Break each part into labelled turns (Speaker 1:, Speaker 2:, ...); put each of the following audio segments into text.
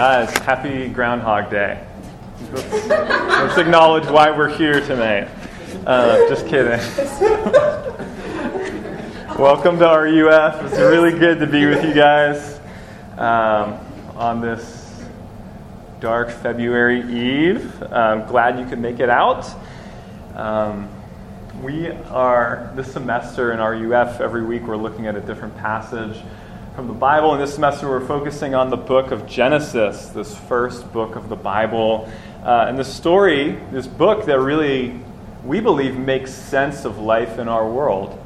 Speaker 1: Guys, happy Groundhog Day. Let's, let's acknowledge why we're here tonight. Uh, just kidding. Welcome to RUF. It's really good to be with you guys um, on this dark February Eve. I'm glad you could make it out. Um, we are, this semester in RUF, every week we're looking at a different passage from the Bible. And this semester we're focusing on the book of Genesis, this first book of the Bible. Uh, and the story, this book that really, we believe, makes sense of life in our world.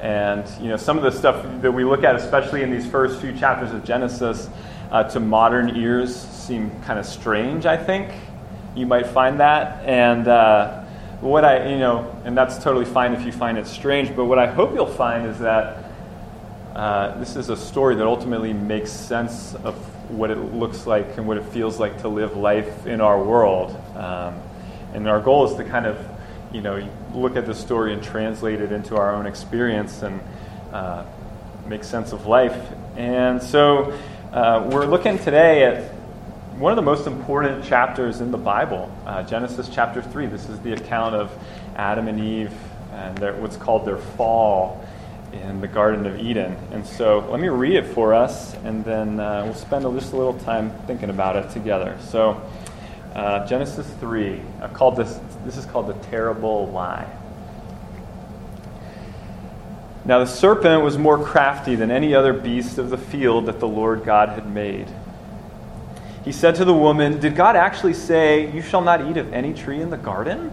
Speaker 1: And, you know, some of the stuff that we look at, especially in these first few chapters of Genesis, uh, to modern ears seem kind of strange, I think. You might find that. And uh, what I, you know, and that's totally fine if you find it strange, but what I hope you'll find is that uh, this is a story that ultimately makes sense of what it looks like and what it feels like to live life in our world. Um, and our goal is to kind of, you know, look at the story and translate it into our own experience and uh, make sense of life. And so uh, we're looking today at one of the most important chapters in the Bible, uh, Genesis chapter 3. This is the account of Adam and Eve and their, what's called their fall in the Garden of Eden. And so let me read it for us, and then uh, we'll spend just a little time thinking about it together. So, uh, Genesis 3, I called this, this is called the terrible lie. Now the serpent was more crafty than any other beast of the field that the Lord God had made. He said to the woman, Did God actually say, You shall not eat of any tree in the garden?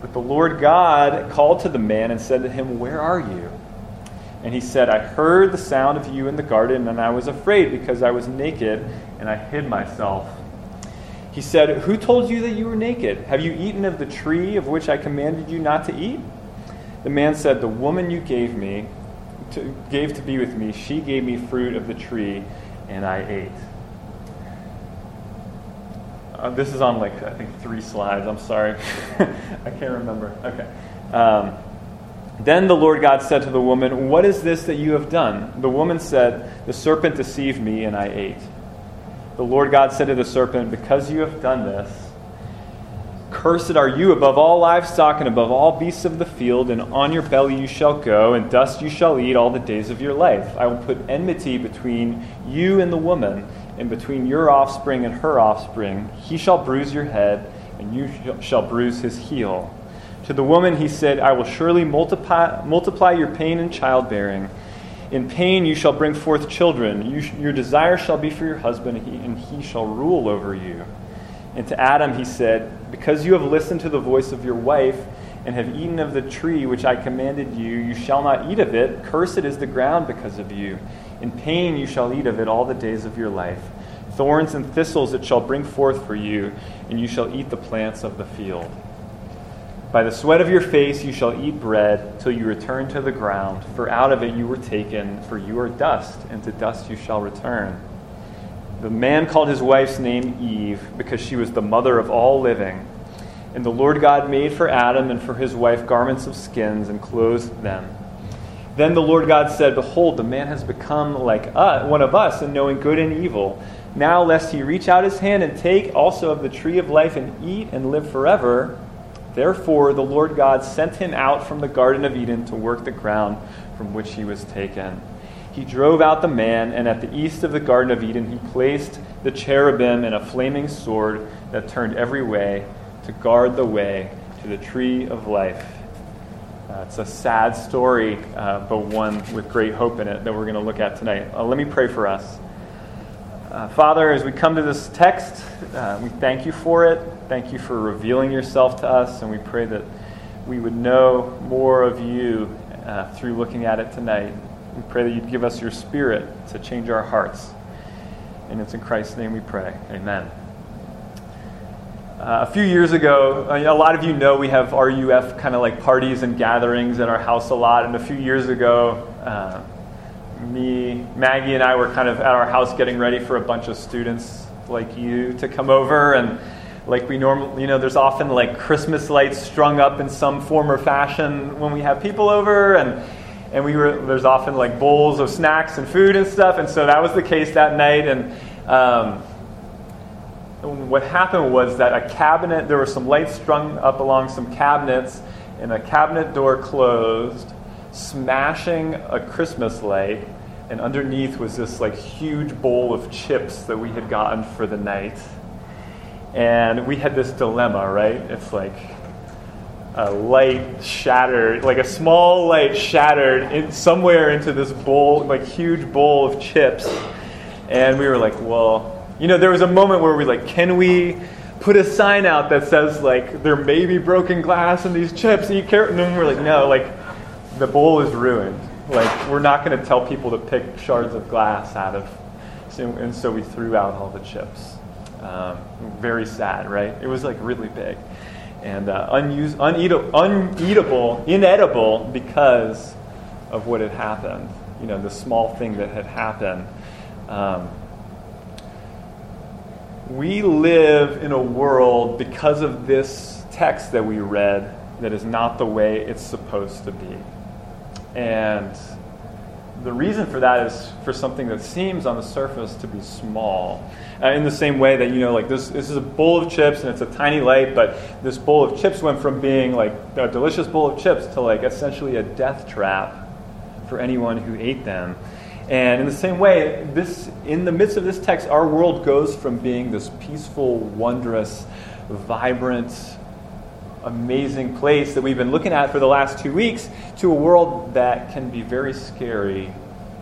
Speaker 1: But the Lord God called to the man and said to him, Where are you? And he said, I heard the sound of you in the garden, and I was afraid because I was naked, and I hid myself. He said, Who told you that you were naked? Have you eaten of the tree of which I commanded you not to eat? The man said, The woman you gave me, to, gave to be with me, she gave me fruit of the tree, and I ate. Uh, this is on like I think three slides. I'm sorry, I can't remember. Okay. Um, then the Lord God said to the woman, "What is this that you have done?" The woman said, "The serpent deceived me, and I ate." The Lord God said to the serpent, "Because you have done this." Cursed are you above all livestock and above all beasts of the field, and on your belly you shall go, and dust you shall eat all the days of your life. I will put enmity between you and the woman, and between your offspring and her offspring. He shall bruise your head, and you shall bruise his heel. To the woman he said, I will surely multiply, multiply your pain in childbearing. In pain you shall bring forth children. You, your desire shall be for your husband, and he, and he shall rule over you. And to Adam he said, Because you have listened to the voice of your wife, and have eaten of the tree which I commanded you, you shall not eat of it. Cursed is the ground because of you. In pain you shall eat of it all the days of your life. Thorns and thistles it shall bring forth for you, and you shall eat the plants of the field. By the sweat of your face you shall eat bread till you return to the ground, for out of it you were taken, for you are dust, and to dust you shall return. The man called his wife's name Eve, because she was the mother of all living. And the Lord God made for Adam and for his wife garments of skins and clothed them. Then the Lord God said, Behold, the man has become like us, one of us in knowing good and evil. Now, lest he reach out his hand and take also of the tree of life and eat and live forever. Therefore, the Lord God sent him out from the Garden of Eden to work the ground from which he was taken. He drove out the man, and at the east of the Garden of Eden, he placed the cherubim and a flaming sword that turned every way to guard the way to the tree of life. Uh, it's a sad story, uh, but one with great hope in it that we're going to look at tonight. Uh, let me pray for us. Uh, Father, as we come to this text, uh, we thank you for it. Thank you for revealing yourself to us, and we pray that we would know more of you uh, through looking at it tonight. We pray that you'd give us your spirit to change our hearts. And it's in Christ's name we pray. Amen. Uh, a few years ago, uh, a lot of you know we have RUF kind of like parties and gatherings at our house a lot. And a few years ago, uh, me, Maggie, and I were kind of at our house getting ready for a bunch of students like you to come over. And like we normally, you know, there's often like Christmas lights strung up in some form or fashion when we have people over. And and we were there's often like bowls of snacks and food and stuff. And so that was the case that night. And um, what happened was that a cabinet, there were some lights strung up along some cabinets, and a cabinet door closed, smashing a Christmas light, and underneath was this like huge bowl of chips that we had gotten for the night. And we had this dilemma, right? It's like a light shattered, like a small light shattered in, somewhere into this bowl, like huge bowl of chips. And we were like, well, you know, there was a moment where we like, can we put a sign out that says like there may be broken glass in these chips? And, you care? and then we're like, no, like the bowl is ruined. Like we're not going to tell people to pick shards of glass out of. And so we threw out all the chips. Um, very sad, right? It was like really big and uh, uneatable, uneatable, inedible because of what had happened. You know, the small thing that had happened. Um, we live in a world because of this text that we read that is not the way it's supposed to be. And the reason for that is for something that seems on the surface to be small. Uh, in the same way that, you know, like this, this is a bowl of chips and it's a tiny light, but this bowl of chips went from being like a delicious bowl of chips to like essentially a death trap for anyone who ate them. And in the same way, this, in the midst of this text, our world goes from being this peaceful, wondrous, vibrant, amazing place that we've been looking at for the last two weeks to a world that can be very scary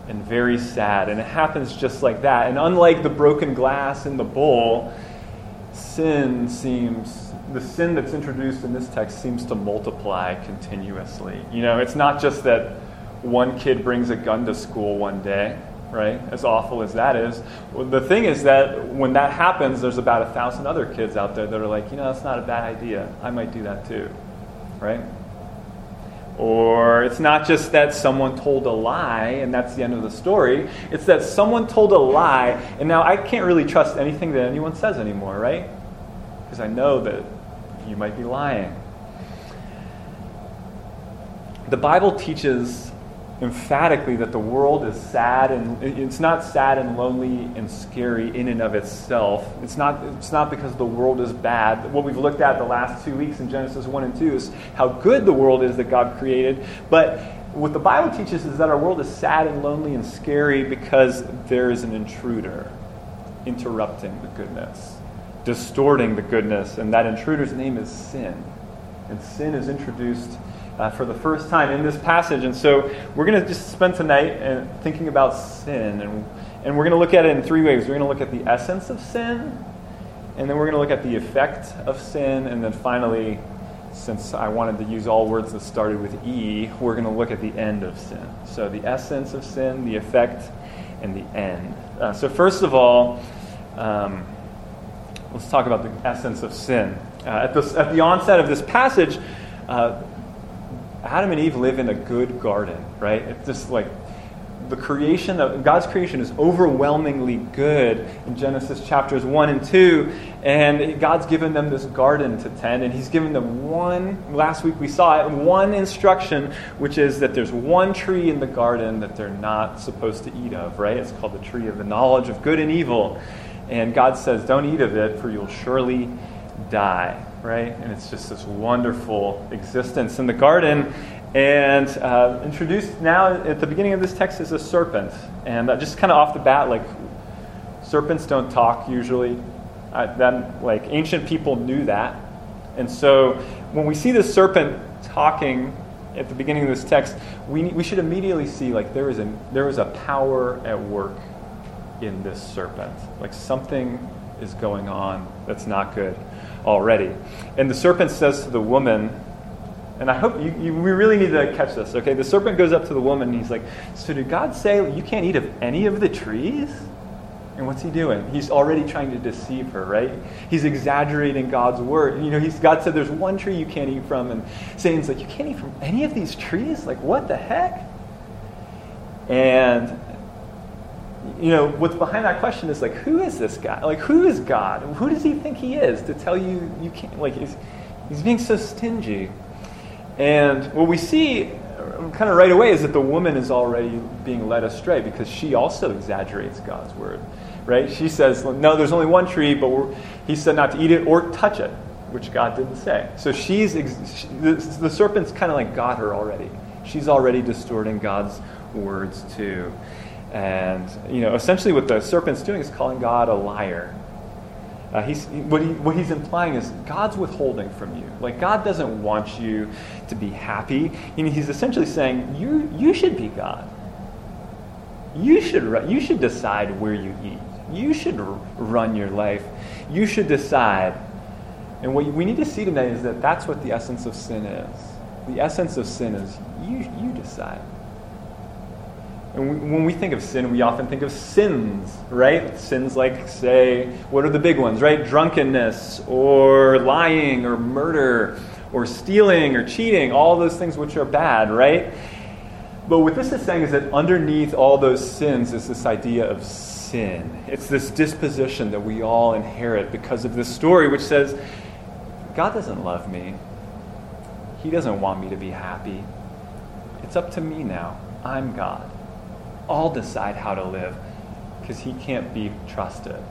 Speaker 1: and very sad. And it happens just like that. And unlike the broken glass in the bowl, sin seems, the sin that's introduced in this text seems to multiply continuously. You know, it's not just that one kid brings a gun to school one day, right? As awful as that is. The thing is that when that happens, there's about a thousand other kids out there that are like, you know, that's not a bad idea. I might do that too, right? Or it's not just that someone told a lie and that's the end of the story. It's that someone told a lie, and now I can't really trust anything that anyone says anymore, right? Because I know that you might be lying. The Bible teaches emphatically that the world is sad and it's not sad and lonely and scary in and of itself. It's not, it's not because the world is bad. What we've looked at the last two weeks in Genesis 1 and 2 is how good the world is that God created. But what the Bible teaches is that our world is sad and lonely and scary because there is an intruder interrupting the goodness, distorting the goodness, and that intruder's name is sin. And sin is introduced uh, for the first time in this passage. And so we're going to just spend tonight uh, thinking about sin. And, and we're going to look at it in three ways. We're going to look at the essence of sin, and then we're going to look at the effect of sin, and then finally, since I wanted to use all words that started with E, we're going to look at the end of sin. So the essence of sin, the effect, and the end. Uh, so, first of all, um, let's talk about the essence of sin. Uh, at, this, at the onset of this passage, uh, Adam and Eve live in a good garden, right? It's just like the creation of God's creation is overwhelmingly good in Genesis chapters 1 and 2. And God's given them this garden to tend, and He's given them one, last week we saw it, one instruction, which is that there's one tree in the garden that they're not supposed to eat of, right? It's called the tree of the knowledge of good and evil. And God says, Don't eat of it, for you'll surely die right? And it's just this wonderful existence in the garden. And uh, introduced now at the beginning of this text is a serpent. And uh, just kind of off the bat, like, serpents don't talk usually. Then, like, ancient people knew that. And so when we see the serpent talking at the beginning of this text, we, we should immediately see like there is, a, there is a power at work in this serpent. Like something is going on that's not good already. And the serpent says to the woman, and I hope you, you, we really need to catch this, okay? The serpent goes up to the woman and he's like, So did God say you can't eat of any of the trees? And what's he doing? He's already trying to deceive her, right? He's exaggerating God's word. You know, he's, God said there's one tree you can't eat from, and Satan's like, You can't eat from any of these trees? Like, what the heck? And, you know, what's behind that question is like, Who is this guy? Like, who is God? Who does he think he is to tell you you can't? Like, he's, he's being so stingy. And what we see um, kind of right away is that the woman is already being led astray because she also exaggerates God's word right? She says, no, there's only one tree, but he said not to eat it or touch it, which God didn't say. So she's, she, the, the serpent's kind of like got her already. She's already distorting God's words too. And, you know, essentially what the serpent's doing is calling God a liar. Uh, he's, what, he, what he's implying is God's withholding from you. Like, God doesn't want you to be happy. You know, he's essentially saying, you, you should be God. You should, you should decide where you eat. You should run your life. You should decide. And what we need to see today is that that's what the essence of sin is. The essence of sin is you, you decide. And we, when we think of sin, we often think of sins, right? Sins like, say, what are the big ones, right? Drunkenness, or lying, or murder, or stealing, or cheating, all those things which are bad, right? But what this is saying is that underneath all those sins is this idea of sin. It's this disposition that we all inherit because of this story, which says, God doesn't love me. He doesn't want me to be happy. It's up to me now. I'm God. I'll decide how to live because He can't be trusted.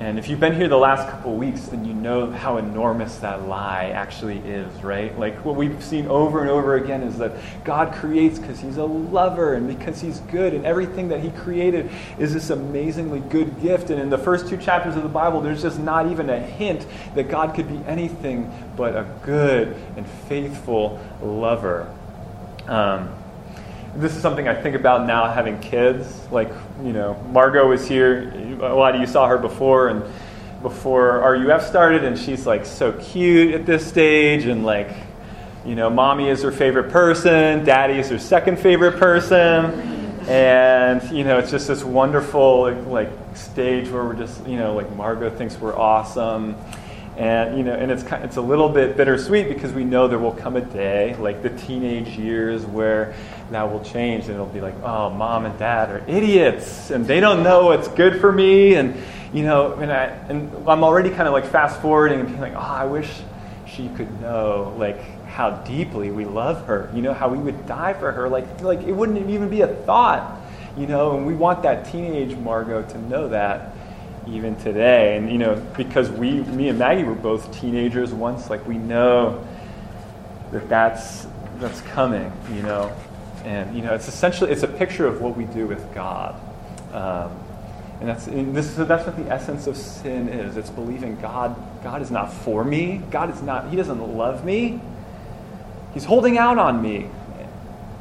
Speaker 1: And if you've been here the last couple weeks, then you know how enormous that lie actually is, right? Like what we've seen over and over again is that God creates because He's a lover and because He's good, and everything that He created is this amazingly good gift. And in the first two chapters of the Bible, there's just not even a hint that God could be anything but a good and faithful lover. Um, this is something I think about now having kids. Like, you know, Margot was here. A lot of you saw her before, and before RUF started, and she's like so cute at this stage, and like, you know, mommy is her favorite person, daddy is her second favorite person, and you know, it's just this wonderful like, like stage where we're just, you know, like Margot thinks we're awesome and you know, and it's it's a little bit bittersweet because we know there will come a day, like the teenage years, where that will change, and it'll be like, oh, mom and dad are idiots, and they don't know what's good for me, and you know, and I and I'm already kind of like fast forwarding and being like, oh, I wish she could know like how deeply we love her, you know, how we would die for her, like like it wouldn't even be a thought, you know, and we want that teenage Margot to know that even today. And, you know, because we, me and Maggie were both teenagers once, like we know that that's, that's coming, you know. And, you know, it's essentially, it's a picture of what we do with God. Um, and that's, and this, so that's what the essence of sin is. It's believing God, God is not for me. God is not, He doesn't love me. He's holding out on me.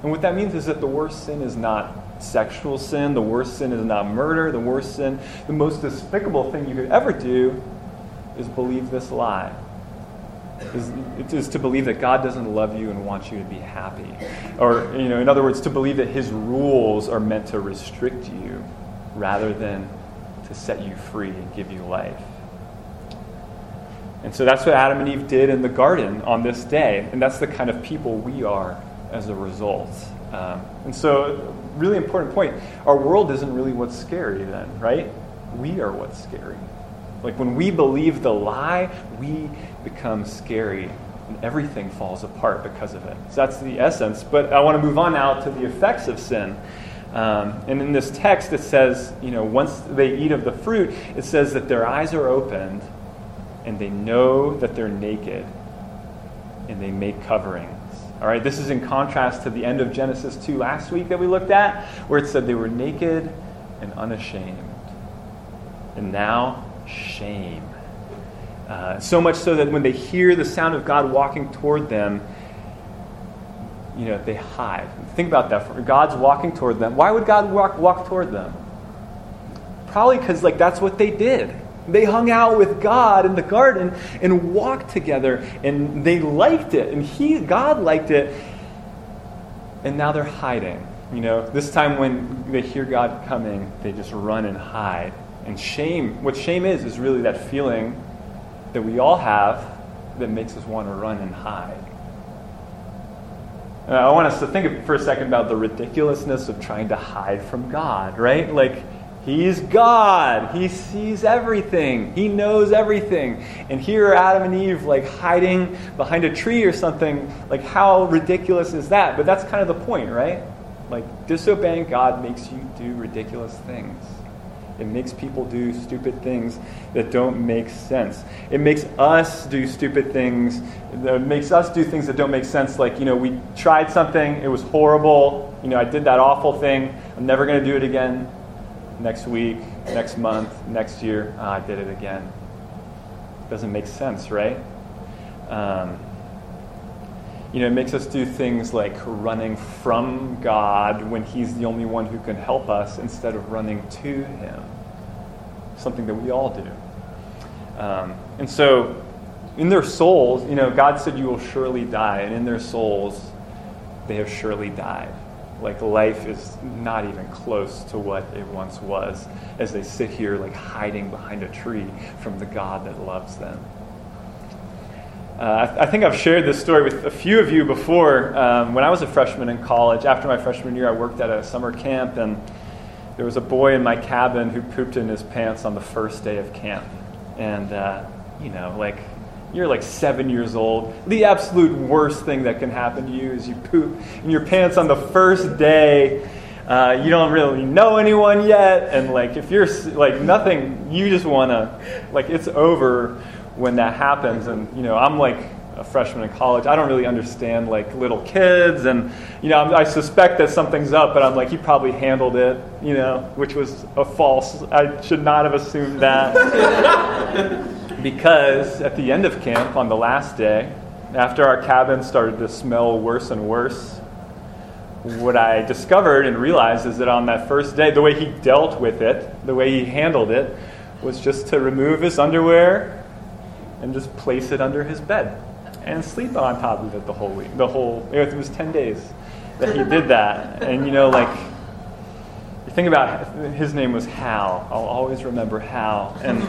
Speaker 1: And what that means is that the worst sin is not sexual sin. The worst sin is not murder. The worst sin, the most despicable thing you could ever do is believe this lie. Is, to believe that God doesn't love you and wants you to be happy. Or, you know, in other words, to believe that his rules are meant to restrict you rather than to set you free and give you life. And so that's what Adam and Eve did in the garden on this day. And that's the kind of people we are as a result. Um, and so, really important point our world isn't really what's scary, then, right? We are what's scary. Like when we believe the lie, we become scary and everything falls apart because of it. So that's the essence. But I want to move on now to the effects of sin. Um, and in this text, it says, you know, once they eat of the fruit, it says that their eyes are opened and they know that they're naked and they make coverings. All right, this is in contrast to the end of Genesis 2 last week that we looked at, where it said they were naked and unashamed. And now, shame. Uh, so much so that when they hear the sound of God walking toward them, you know, they hide. Think about that. God's walking toward them. Why would God walk, walk toward them? Probably because like that's what they did. They hung out with God in the garden and walked together, and they liked it, and He, God, liked it. And now they're hiding. You know, this time when they hear God coming, they just run and hide. And shame, what shame is, is really that feeling that we all have that makes us want to run and hide. Uh, I want us to think for a second about the ridiculousness of trying to hide from God, right? Like, He's God. He sees everything. He knows everything. And here are Adam and Eve like hiding behind a tree or something. Like, how ridiculous is that? But that's kind of the point, right? Like, disobeying God makes you do ridiculous things. It makes people do stupid things that don't make sense. It makes us do stupid things. It makes us do things that don't make sense. Like, you know, we tried something, it was horrible. You know, I did that awful thing. I'm never going to do it again next week, next month, next year, ah, I did it again. Doesn't make sense, right? Um, you know, it makes us do things like running from God when He's the only one who can help us instead of running to Him. Something that we all do. Um, and so, in their souls, you know, God said, You will surely die. And in their souls, they have surely died. Like life is not even close to what it once was as they sit here, like hiding behind a tree from the God that loves them. Uh, I, think I've shared this story with a few of you before. Um, when I was a freshman in college, after my freshman year, I worked at a summer camp, and there was a boy in my cabin who pooped in his pants on the first day of camp. And, uh, you know, like you're like seven years old. The absolute worst thing that can happen to you is you poop in your pants on the first day. Uh, you don't really know anyone yet, and like if you're like nothing, you just want to like it's over when that happens. And you know, I'm like a freshman in college. I don't really understand like little kids, and you know, I suspect that something's up, but I'm like, he probably handled it, you know, which was a false. I should not have assumed that. because at the end of camp, on the last day, after our cabin started to smell worse and worse, what I discovered and realized is that on that first day, the way he dealt with it, the way he handled it, was just to remove his underwear and just place it under his bed and sleep on top of it the whole week. The whole it was ten days that he did that, and you know, like you think about his name was Hal. I'll always remember Hal. And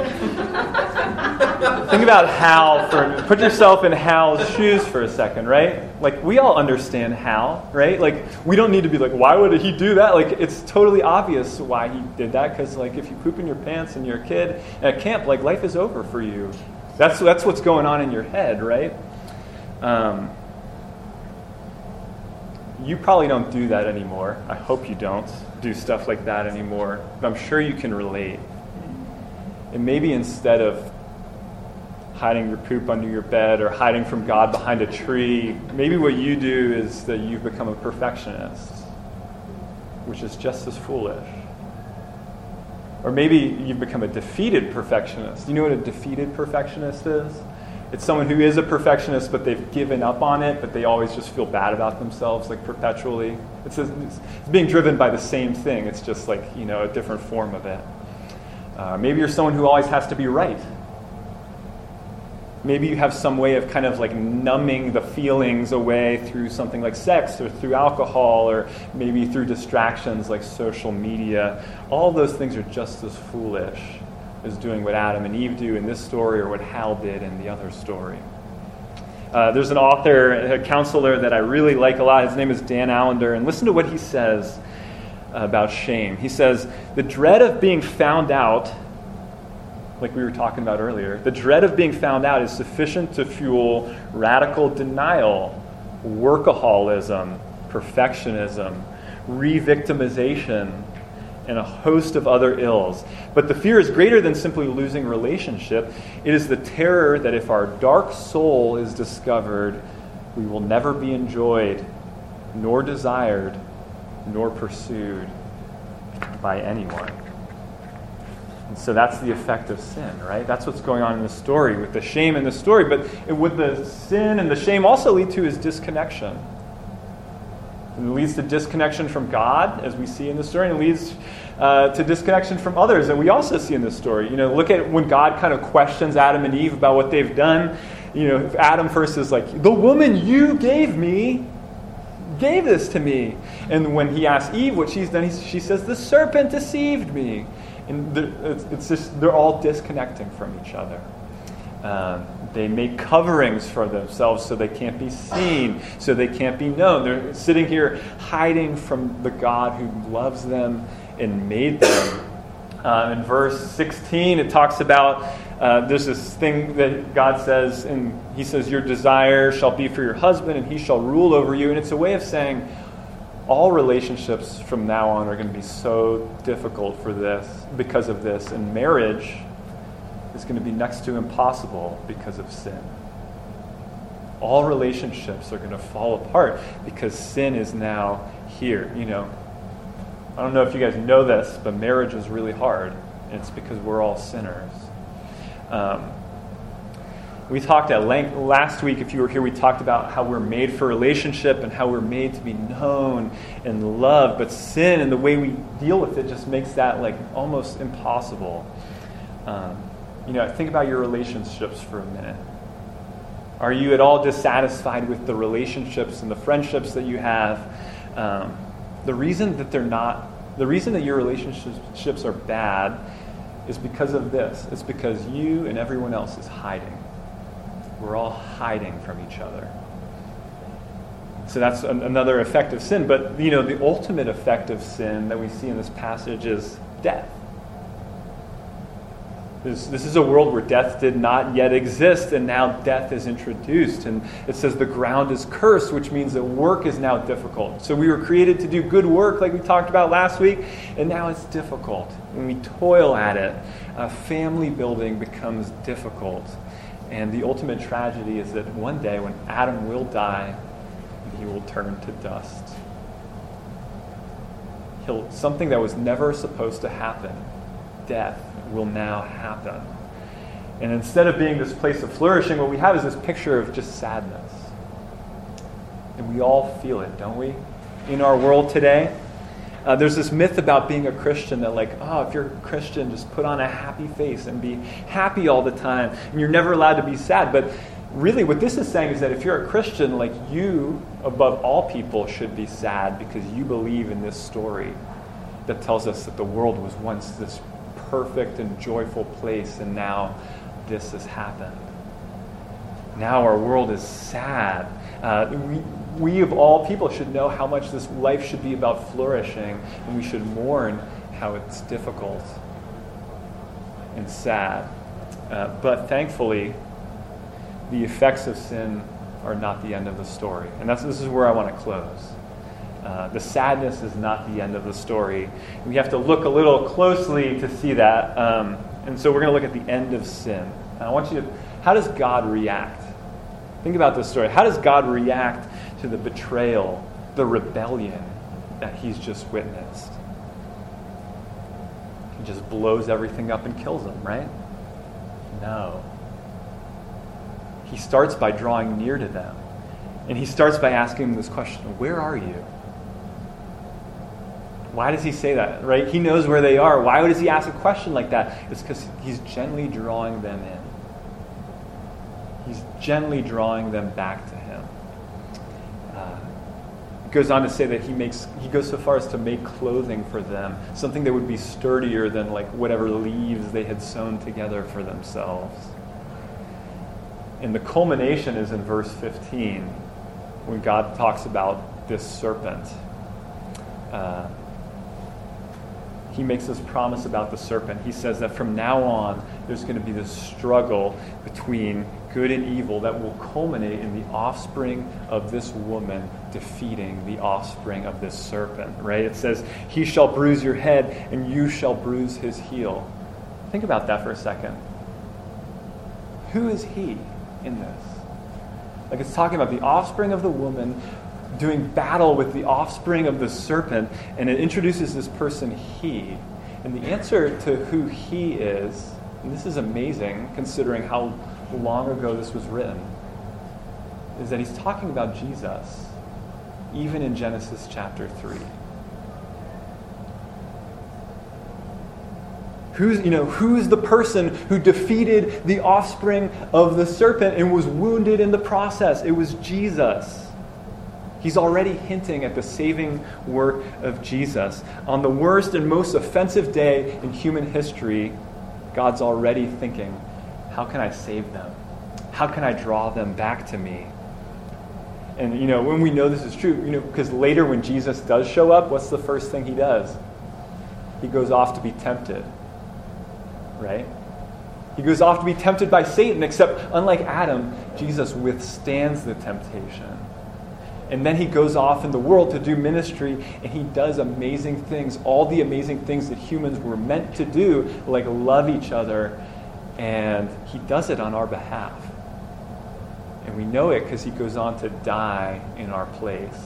Speaker 1: think about Hal for put yourself in Hal's shoes for a second, right? Like we all understand Hal, right? Like we don't need to be like, why would he do that? Like it's totally obvious why he did that because like if you poop in your pants and you're a kid at camp, like life is over for you. That's that's what's going on in your head, right? Um, you probably don't do that anymore. I hope you don't do stuff like that anymore, but I'm sure you can relate. And maybe instead of hiding your poop under your bed or hiding from God behind a tree, maybe what you do is that you've become a perfectionist, which is just as foolish. Or maybe you've become a defeated perfectionist. You know what a defeated perfectionist is? It's someone who is a perfectionist, but they've given up on it, but they always just feel bad about themselves, like perpetually. It's, a, it's being driven by the same thing. It's just like, you know, a different form of it. Uh, maybe you're someone who always has to be right. Maybe you have some way of kind of like numbing the feelings away through something like sex or through alcohol or maybe through distractions like social media. All those things are just as foolish as doing what Adam and Eve do in this story or what Hal did in the other story. Uh, there's an author, a counselor that I really like a lot. His name is Dan Allender, and listen to what he says about shame. He says, The dread of being found out, like we were talking about earlier, the dread of being found out is sufficient to fuel radical denial, workaholism, perfectionism, re victimization, and a host of other ills. But the fear is greater than simply losing relationship. It is the terror that if our dark soul is discovered, we will never be enjoyed, nor desired, nor pursued by anyone. And so that's the effect of sin, right? That's what's going on in the story with the shame in the story. But what the sin and the shame also lead to is disconnection. And it leads to disconnection from God, as we see in the story, and it leads uh, to disconnection from others that we also see in this story. You know, look at when God kind of questions Adam and Eve about what they've done. You know, Adam first is like, The woman you gave me gave this to me. And when he asks Eve what she's done, she says, The serpent deceived me. And it's, it's just, they're all disconnecting from each other. Um, they make coverings for themselves so they can't be seen, so they can't be known. They're sitting here hiding from the God who loves them and made them. Um, in verse 16, it talks about uh, there's this thing that God says, and He says, Your desire shall be for your husband, and he shall rule over you. And it's a way of saying, all relationships from now on are going to be so difficult for this because of this, and marriage is going to be next to impossible because of sin. All relationships are going to fall apart because sin is now here. You know, I don't know if you guys know this, but marriage is really hard, and it's because we're all sinners. Um, we talked at length last week, if you were here, we talked about how we're made for relationship and how we're made to be known and loved. But sin and the way we deal with it just makes that like almost impossible. Um, you know, think about your relationships for a minute. Are you at all dissatisfied with the relationships and the friendships that you have? Um, the reason that they're not, the reason that your relationships are bad is because of this. It's because you and everyone else is hiding. We're all hiding from each other. So that's an, another effect of sin. But, you know, the ultimate effect of sin that we see in this passage is death. This, this is a world where death did not yet exist, and now death is introduced. And it says the ground is cursed, which means that work is now difficult. So we were created to do good work, like we talked about last week, and now it's difficult. When we toil at it, uh, family building becomes difficult. And the ultimate tragedy is that one day when Adam will die, he will turn to dust. He'll, something that was never supposed to happen, death, will now happen. And instead of being this place of flourishing, what we have is this picture of just sadness. And we all feel it, don't we? In our world today, uh, there's this myth about being a Christian that, like, oh, if you're a Christian, just put on a happy face and be happy all the time, and you're never allowed to be sad. But really, what this is saying is that if you're a Christian, like, you, above all people, should be sad because you believe in this story that tells us that the world was once this perfect and joyful place, and now this has happened. Now our world is sad. Uh, we, we, of all people, should know how much this life should be about flourishing, and we should mourn how it's difficult and sad. Uh, but thankfully, the effects of sin are not the end of the story. And that's, this is where I want to close. Uh, the sadness is not the end of the story. We have to look a little closely to see that. Um, and so we're going to look at the end of sin. And I want you to, how does God react? Think about this story. How does God react to the betrayal, the rebellion that he's just witnessed? He just blows everything up and kills them, right? No. He starts by drawing near to them. And he starts by asking them this question Where are you? Why does he say that, right? He knows where they are. Why does he ask a question like that? It's because he's gently drawing them in. He's gently drawing them back to him. Uh, goes on to say that he makes he goes so far as to make clothing for them, something that would be sturdier than like whatever leaves they had sewn together for themselves. And the culmination is in verse 15 when God talks about this serpent. Uh, he makes this promise about the serpent. He says that from now on, there's going to be this struggle between good and evil that will culminate in the offspring of this woman defeating the offspring of this serpent, right? It says, He shall bruise your head, and you shall bruise his heel. Think about that for a second. Who is he in this? Like it's talking about the offspring of the woman doing battle with the offspring of the serpent, and it introduces this person, he. And the answer to who he is, and this is amazing considering how long ago this was written, is that he's talking about Jesus. even in Genesis chapter 3. Who's, you know, who's the person who defeated the offspring of the serpent and was wounded in the process? It was Jesus. He's already hinting at the saving work of Jesus. On the worst and most offensive day in human history, God's already thinking, how can I save them? How can I draw them back to me? And you know, when we know this is true, you know, because later when Jesus does show up, what's the first thing he does? He goes off to be tempted. Right? He goes off to be tempted by Satan, except unlike Adam, Jesus withstands the temptation. And then he goes off in the world to do ministry, and he does amazing things, all the amazing things that humans were meant to do, like love each other, and he does it on our behalf. And we know it because he goes on to die in our place.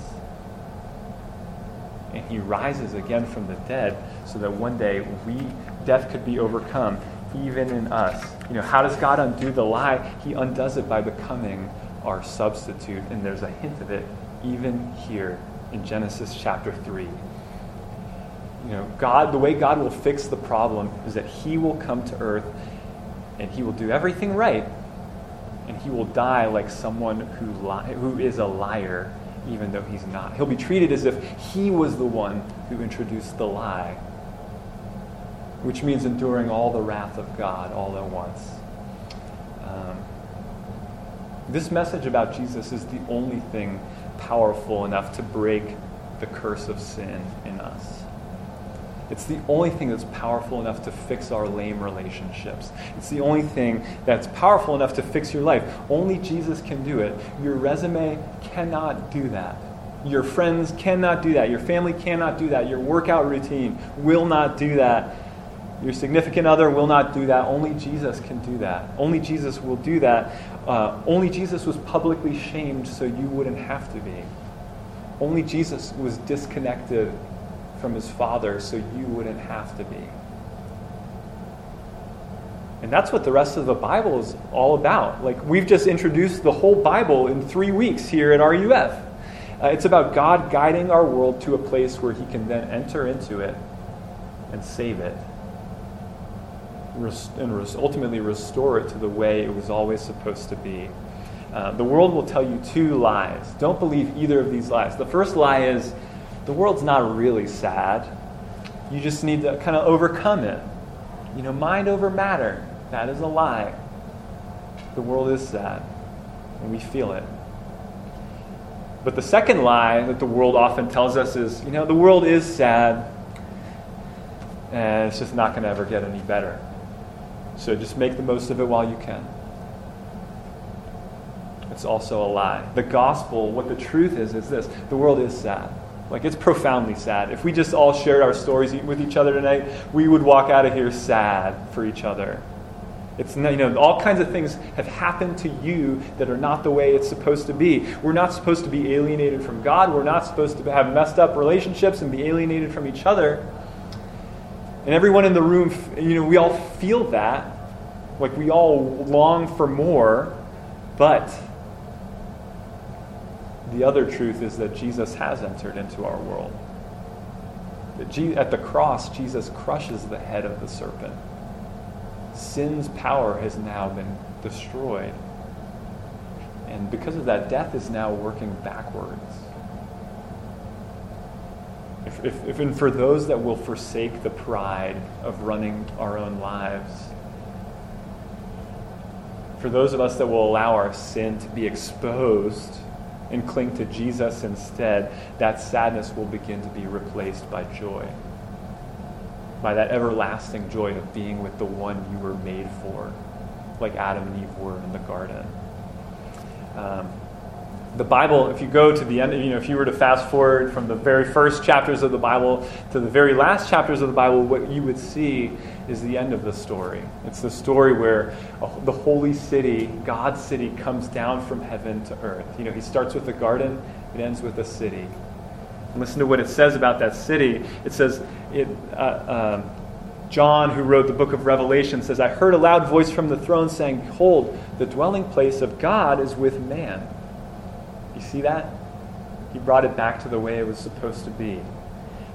Speaker 1: And he rises again from the dead so that one day we death could be overcome, even in us. You know, how does God undo the lie? He undoes it by becoming our substitute. And there's a hint of it even here in Genesis chapter 3. You know, God, the way God will fix the problem is that He will come to earth and He will do everything right, and He will die like someone who, li- who is a liar, even though He's not. He'll be treated as if He was the one who introduced the lie, which means enduring all the wrath of God all at once. Um, this message about Jesus is the only thing powerful enough to break the curse of sin in us. It's the only thing that's powerful enough to fix our lame relationships. It's the only thing that's powerful enough to fix your life. Only Jesus can do it. Your resume cannot do that. Your friends cannot do that. Your family cannot do that. Your workout routine will not do that. Your significant other will not do that. Only Jesus can do that. Only Jesus will do that. Uh, only Jesus was publicly shamed so you wouldn't have to be. Only Jesus was disconnected from his Father so you wouldn't have to be. And that's what the rest of the Bible is all about. Like, we've just introduced the whole Bible in three weeks here at RUF. Uh, it's about God guiding our world to a place where he can then enter into it and save it and ultimately restore it to the way it was always supposed to be. Uh, the world will tell you two lies. Don't believe either of these lies. The first lie is the world's not really sad. You just need to kind of overcome it. You know, mind over matter. That is a lie. The world is sad, and we feel it. But the second lie that the world often tells us is, you know, the world is sad, and it's just not going to ever get any better. So just make the most of it while you can. It's also a lie. The gospel, what the truth is, is this the world is sad. Like, it's profoundly sad. If we just all shared our stories with each other tonight, we would walk out of here sad for each other. It's, you know, all kinds of things have happened to you that are not the way it's supposed to be. We're not supposed to be alienated from God. We're not supposed to have messed up relationships and be alienated from each other. And everyone in the room, you know, we all feel that. Like we all long for more. But the other truth is that Jesus has entered into our world. At the cross, Jesus crushes the head of the serpent. Sin's power has now been destroyed. And because of that, death is now working backwards. If, if, if, and for those that will forsake the pride of running our own lives, for those of us that will allow our sin to be exposed and cling to Jesus instead, that sadness will begin to be replaced by joy. By that everlasting joy of being with the one you were made for, like Adam and Eve were in the garden. Um, the Bible, if you go to the end, you know, if you were to fast forward from the very first chapters of the Bible to the very last chapters of the Bible, what you would see is the end of the story. It's the story where the holy city, God's city, comes down from heaven to earth. You know, he starts with a garden, it ends with a city. And listen to what it says about that city. It says, it, uh, um, John, who wrote the book of Revelation, says, I heard a loud voice from the throne saying, Behold, the dwelling place of God is with man. You see that? He brought it back to the way it was supposed to be.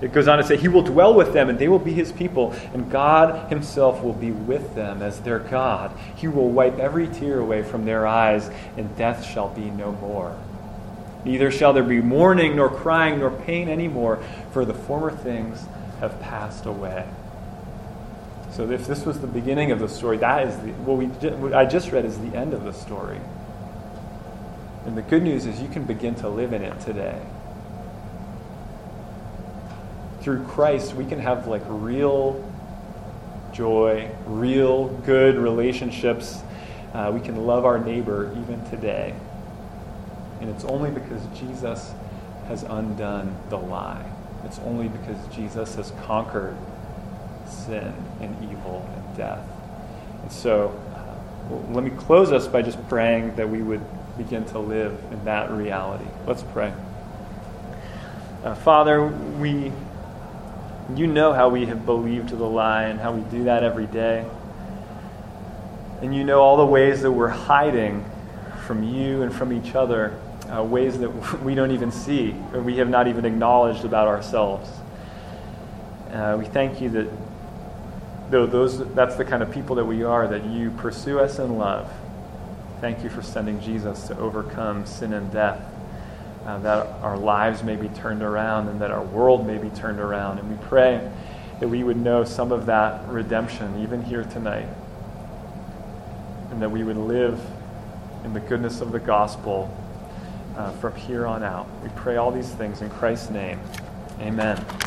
Speaker 1: It goes on to say, He will dwell with them, and they will be His people, and God Himself will be with them as their God. He will wipe every tear away from their eyes, and death shall be no more. Neither shall there be mourning, nor crying, nor pain any more, for the former things have passed away. So, if this was the beginning of the story, that is the, what, we, what I just read is the end of the story. And the good news is you can begin to live in it today through Christ, we can have like real joy, real good relationships. Uh, we can love our neighbor even today. And it's only because Jesus has undone the lie. It's only because Jesus has conquered sin and evil and death. And so, uh, let me close us by just praying that we would begin to live in that reality. Let's pray. Uh, Father, we you know how we have believed the lie and how we do that every day. And you know all the ways that we're hiding from you and from each other, uh, ways that we don't even see or we have not even acknowledged about ourselves. Uh, we thank you that though those, that's the kind of people that we are, that you pursue us in love. Thank you for sending Jesus to overcome sin and death uh, that our lives may be turned around and that our world may be turned around. And we pray that we would know some of that redemption even here tonight. And that we would live in the goodness of the gospel uh, from here on out. We pray all these things in Christ's name. Amen.